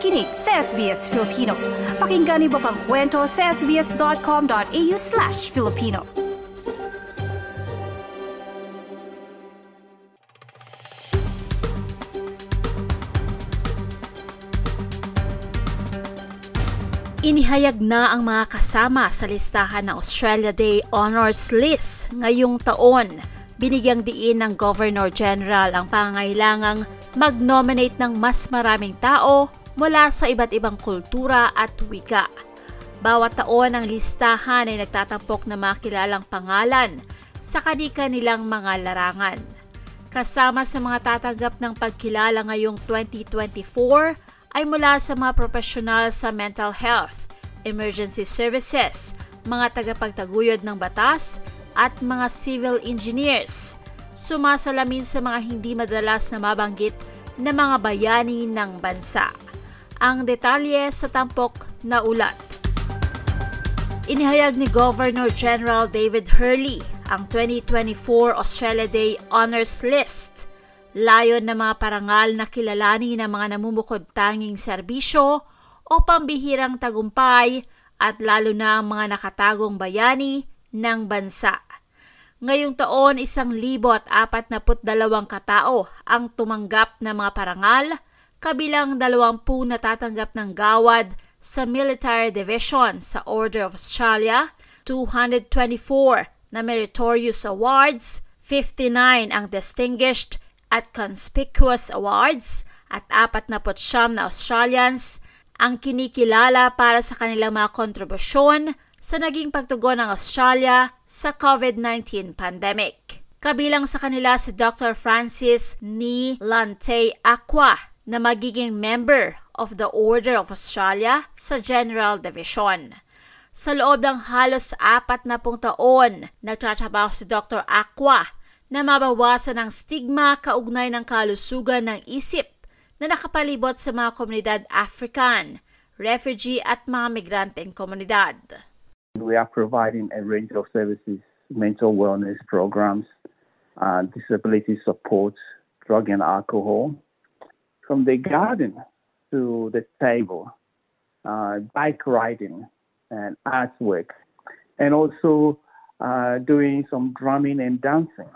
nakikinig sa SBS Filipino. Pakinggan niyo pa ang kwento sa sbs.com.au slash Filipino. Inihayag na ang mga kasama sa listahan ng Australia Day Honours List ngayong taon. Binigyang diin ng Governor General ang pangailangang mag-nominate ng mas maraming tao mula sa iba't ibang kultura at wika. Bawat taon ang listahan ay nagtatampok na makilalang pangalan sa kadika nilang mga larangan. Kasama sa mga tatanggap ng pagkilala ngayong 2024 ay mula sa mga profesional sa mental health, emergency services, mga tagapagtaguyod ng batas, at mga civil engineers sumasalamin sa mga hindi madalas na mabanggit na mga bayani ng bansa. Ang detalye sa tampok na ulat. Inihayag ni Governor General David Hurley ang 2024 Australia Day Honours List. Layon ng mga parangal na kilalanin ng mga namumukod tanging serbisyo o pambihirang tagumpay at lalo na ang mga nakatagong bayani ng bansa. Ngayong taon, isang libo at apat na katao ang tumanggap ng mga parangal, kabilang dalawampu na tatanggap ng gawad sa Military Division sa Order of Australia, 224 na Meritorious Awards, 59 ang Distinguished at Conspicuous Awards, at 49 na Australians ang kinikilala para sa kanilang mga kontribusyon sa naging pagtugon ng Australia sa COVID-19 pandemic. Kabilang sa kanila si Dr. Francis Ni Lante Aqua na magiging member of the Order of Australia sa General Division. Sa loob ng halos apat na pong taon, nagtatrabaho si Dr. Aqua na mabawasan ang stigma kaugnay ng kalusugan ng isip na nakapalibot sa mga komunidad African, refugee at mga migranteng komunidad. We are providing a range of services, mental wellness programs, uh, disability support, drug and alcohol. From the garden to the table, uh, bike riding and artwork, and also uh, doing some drumming and dancing.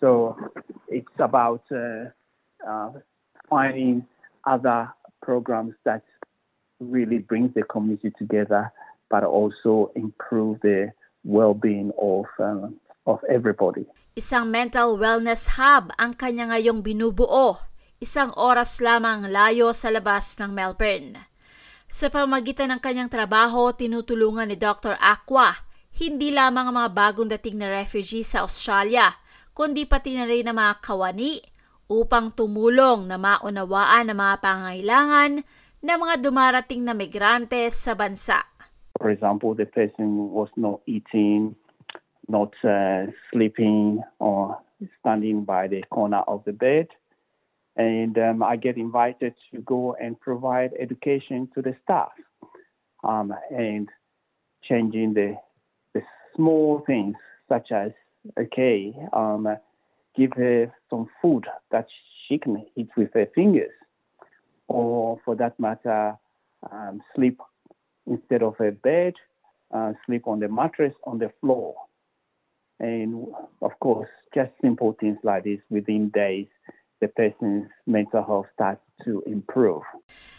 So it's about uh, uh, finding other programs that really brings the community together but also improve the well-being of um, of everybody. Isang mental wellness hub ang kanya ngayong binubuo, isang oras lamang layo sa labas ng Melbourne. Sa pamagitan ng kanyang trabaho, tinutulungan ni Dr. Aqua hindi lamang ang mga bagong dating na refugees sa Australia, kundi pati na rin ang mga kawani upang tumulong na maunawaan ang mga pangailangan ng mga dumarating na migrante sa bansa. For example, the person was not eating, not uh, sleeping, or standing by the corner of the bed. And um, I get invited to go and provide education to the staff um, and changing the, the small things such as, okay, um, give her some food that she can eat with her fingers, or for that matter, um, sleep instead of a bed, uh, sleep on the mattress on the floor. And of course, just simple things like this within days, the person's mental health starts to improve.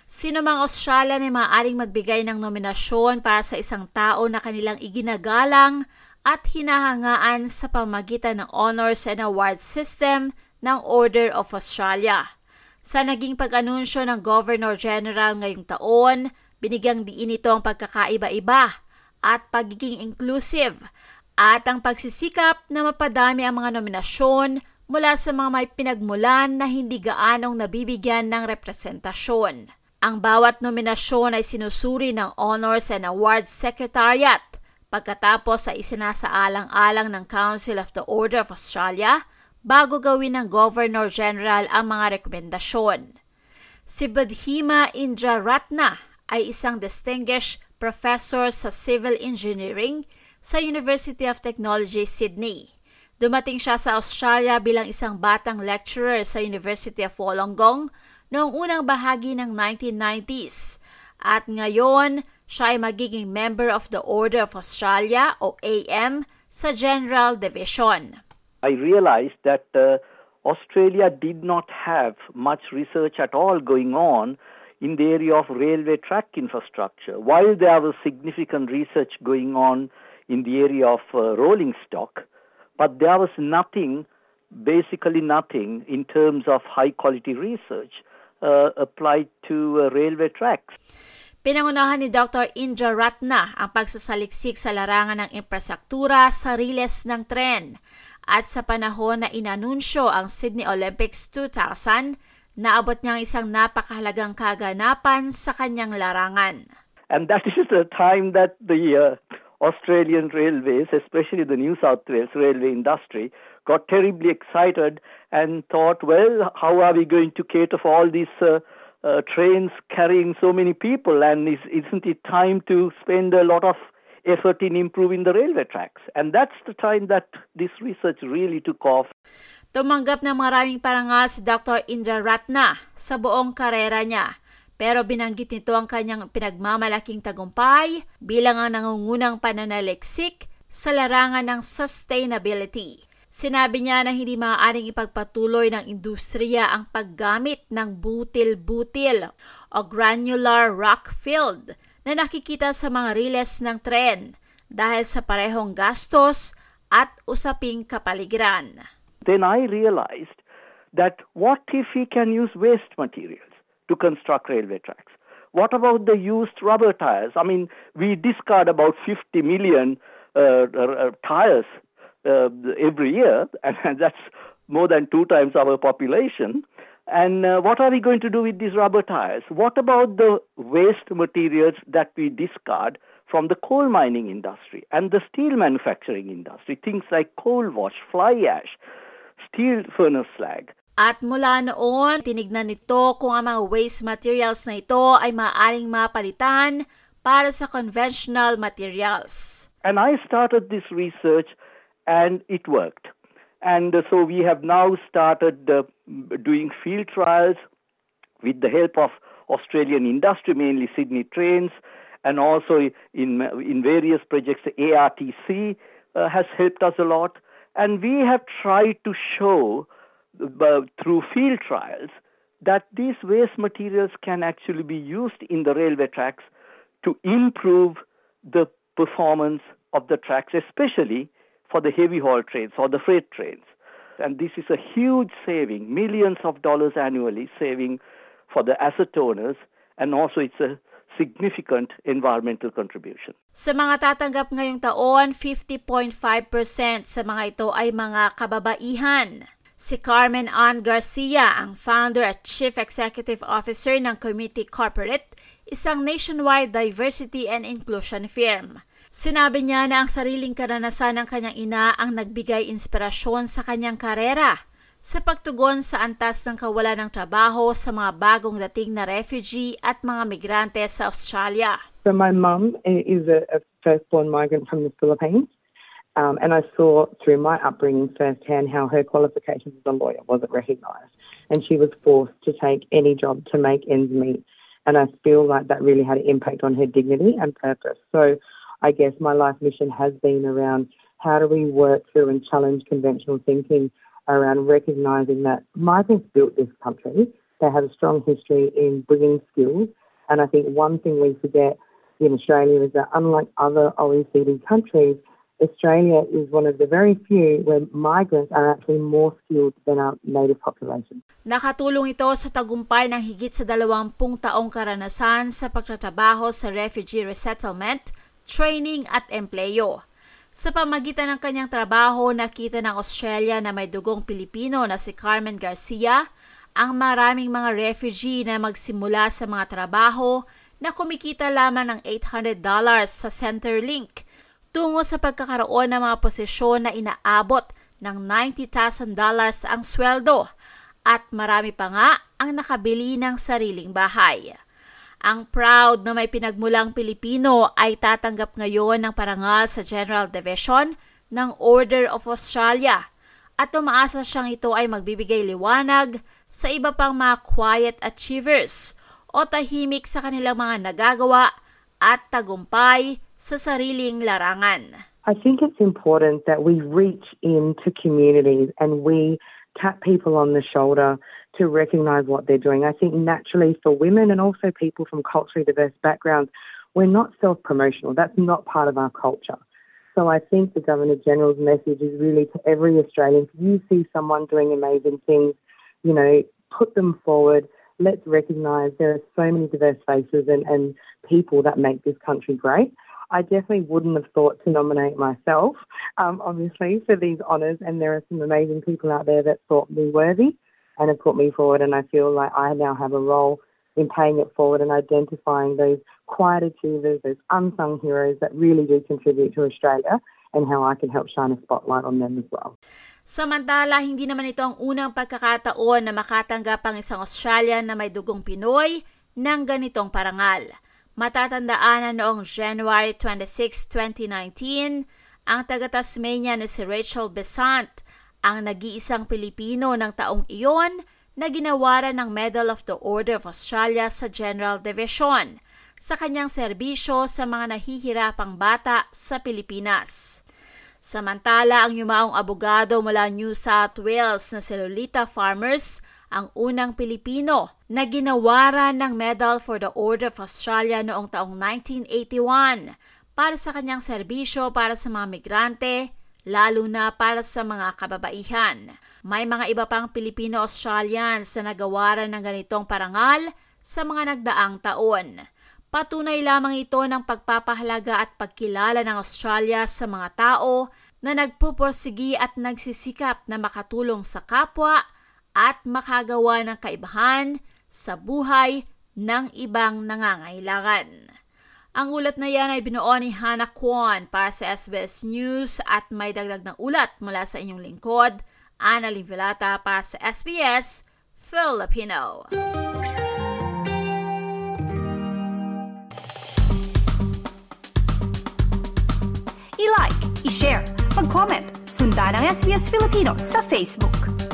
Sino mang Australian ay maaaring magbigay ng nominasyon para sa isang tao na kanilang iginagalang at hinahangaan sa pamagitan ng honors and awards system ng Order of Australia. Sa naging pag-anunsyo ng Governor General ngayong taon, Binigyang diin ito ang pagkakaiba-iba at pagiging inclusive at ang pagsisikap na mapadami ang mga nominasyon mula sa mga may pinagmulan na hindi gaanong nabibigyan ng representasyon. Ang bawat nominasyon ay sinusuri ng Honors and Awards Secretariat pagkatapos ay isinasaalang-alang ng Council of the Order of Australia bago gawin ng Governor General ang mga rekomendasyon. Si Badhima Indra Ratna ay isang distinguished professor sa civil engineering sa University of Technology, Sydney. Dumating siya sa Australia bilang isang batang lecturer sa University of Wollongong noong unang bahagi ng 1990s at ngayon siya ay magiging member of the Order of Australia o AM sa General Division. I realized that uh, Australia did not have much research at all going on in the area of railway track infrastructure. While there was significant research going on in the area of uh, rolling stock, but there was nothing, basically nothing, in terms of high quality research uh, applied to uh, railway tracks. Pinangunahan ni Dr. Indra Ratna ang pagsasaliksik sa larangan ng infrastruktura sa riles ng tren. At sa panahon na inanunsyo ang Sydney Olympics 2000, naabot niya ang isang napakahalagang kaganapan sa kanyang larangan. And that is the time that the uh, Australian railways, especially the New South Wales railway industry, got terribly excited and thought, well, how are we going to cater for all these uh, uh, trains carrying so many people? And is, isn't it time to spend a lot of effort in improving the railway tracks? And that's the time that this research really took off. Tumanggap ng maraming parangal si Dr. Indra Ratna sa buong karera niya. Pero binanggit nito ang kanyang pinagmamalaking tagumpay bilang ang nangungunang pananaliksik sa larangan ng sustainability. Sinabi niya na hindi maaaring ipagpatuloy ng industriya ang paggamit ng butil-butil o granular rock filled na nakikita sa mga riles ng tren dahil sa parehong gastos at usaping kapaligiran. Then I realized that what if we can use waste materials to construct railway tracks? What about the used rubber tires? I mean, we discard about 50 million uh, tires uh, every year, and that's more than two times our population. And uh, what are we going to do with these rubber tires? What about the waste materials that we discard from the coal mining industry and the steel manufacturing industry? Things like coal wash, fly ash, steel furnace slag. At mula noon, tinignan nito kung ang mga waste materials na ito ay maaaring mapalitan para sa conventional materials. And I started this research and it worked. And uh, so we have now started uh, doing field trials with the help of Australian industry, mainly Sydney Trains, and also in in various projects. The ARTC uh, has helped us a lot. And we have tried to show Uh, through field trials that these waste materials can actually be used in the railway tracks to improve the performance of the tracks, especially for the heavy haul trains or the freight trains. And this is a huge saving, millions of dollars annually saving for the asset owners, and also it's a significant environmental contribution. Sa mga tatanggap ngayong taon, 50.5% sa mga ito ay mga kababaihan. Si Carmen Ann Garcia, ang founder at chief executive officer ng Committee Corporate, isang nationwide diversity and inclusion firm. Sinabi niya na ang sariling karanasan ng kanyang ina ang nagbigay inspirasyon sa kanyang karera sa pagtugon sa antas ng kawalan ng trabaho sa mga bagong dating na refugee at mga migrante sa Australia. So my mum is a, a firstborn migrant from the Philippines. Um, and I saw through my upbringing firsthand how her qualifications as a lawyer wasn't recognised. And she was forced to take any job to make ends meet. And I feel like that really had an impact on her dignity and purpose. So I guess my life mission has been around how do we work through and challenge conventional thinking around recognizing that migrants built this country. They have a strong history in bringing skills. And I think one thing we forget in Australia is that unlike other OECD countries, Australia is one of the very few where migrants are actually more skilled than our native population. Nakatulong ito sa tagumpay ng higit sa dalawampung taong karanasan sa pagtatrabaho sa refugee resettlement, training at empleyo. Sa pamagitan ng kanyang trabaho, nakita ng Australia na may dugong Pilipino na si Carmen Garcia ang maraming mga refugee na magsimula sa mga trabaho na kumikita lamang ng $800 sa Centerlink tungo sa pagkakaroon ng mga posisyon na inaabot ng $90,000 ang sweldo at marami pa nga ang nakabili ng sariling bahay. Ang proud na may pinagmulang Pilipino ay tatanggap ngayon ng parangal sa General Division ng Order of Australia at umaasa siyang ito ay magbibigay liwanag sa iba pang mga quiet achievers o tahimik sa kanilang mga nagagawa at tagumpay sa sariling larangan. I think it's important that we reach into communities and we tap people on the shoulder to recognise what they're doing. I think naturally for women and also people from culturally diverse backgrounds, we're not self promotional. That's not part of our culture. So I think the Governor General's message is really to every Australian if you see someone doing amazing things, you know, put them forward. Let's recognise there are so many diverse faces and, and people that make this country great. I definitely wouldn't have thought to nominate myself, um, obviously, for these honours. And there are some amazing people out there that thought me worthy and have put me forward. And I feel like I now have a role in paying it forward and identifying those quiet achievers, those unsung heroes that really do contribute to Australia and how I can help shine a spotlight on them as well. Samantala, hindi naman ito ang unang pagkakataon na makatanggap ang isang Australian na may dugong Pinoy ng ganitong parangal. Matatandaan na noong January 26, 2019, ang taga-Tasmania na si Rachel Besant ang nag-iisang Pilipino ng taong iyon na ginawaran ng Medal of the Order of Australia sa General Division sa kanyang serbisyo sa mga nahihirapang bata sa Pilipinas. Samantala, ang yumaong abogado mula New South Wales na si Lolita Farmers ang unang Pilipino na ginawaran ng Medal for the Order of Australia noong taong 1981 para sa kanyang serbisyo para sa mga migrante, lalo na para sa mga kababaihan. May mga iba pang Filipino-Australians na nagawaran ng ganitong parangal sa mga nagdaang taon. Patunay lamang ito ng pagpapahalaga at pagkilala ng Australia sa mga tao na nagpupursigi at nagsisikap na makatulong sa kapwa at makagawa ng kaibahan sa buhay ng ibang nangangailangan. Ang ulat na yan ay binuo ni Hannah Kwon para sa SBS News at may dagdag ng ulat mula sa inyong lingkod, Ana Livilata para sa SBS Filipino. I-like, i-share, mag-comment, sundan ang SBS Filipino sa Facebook.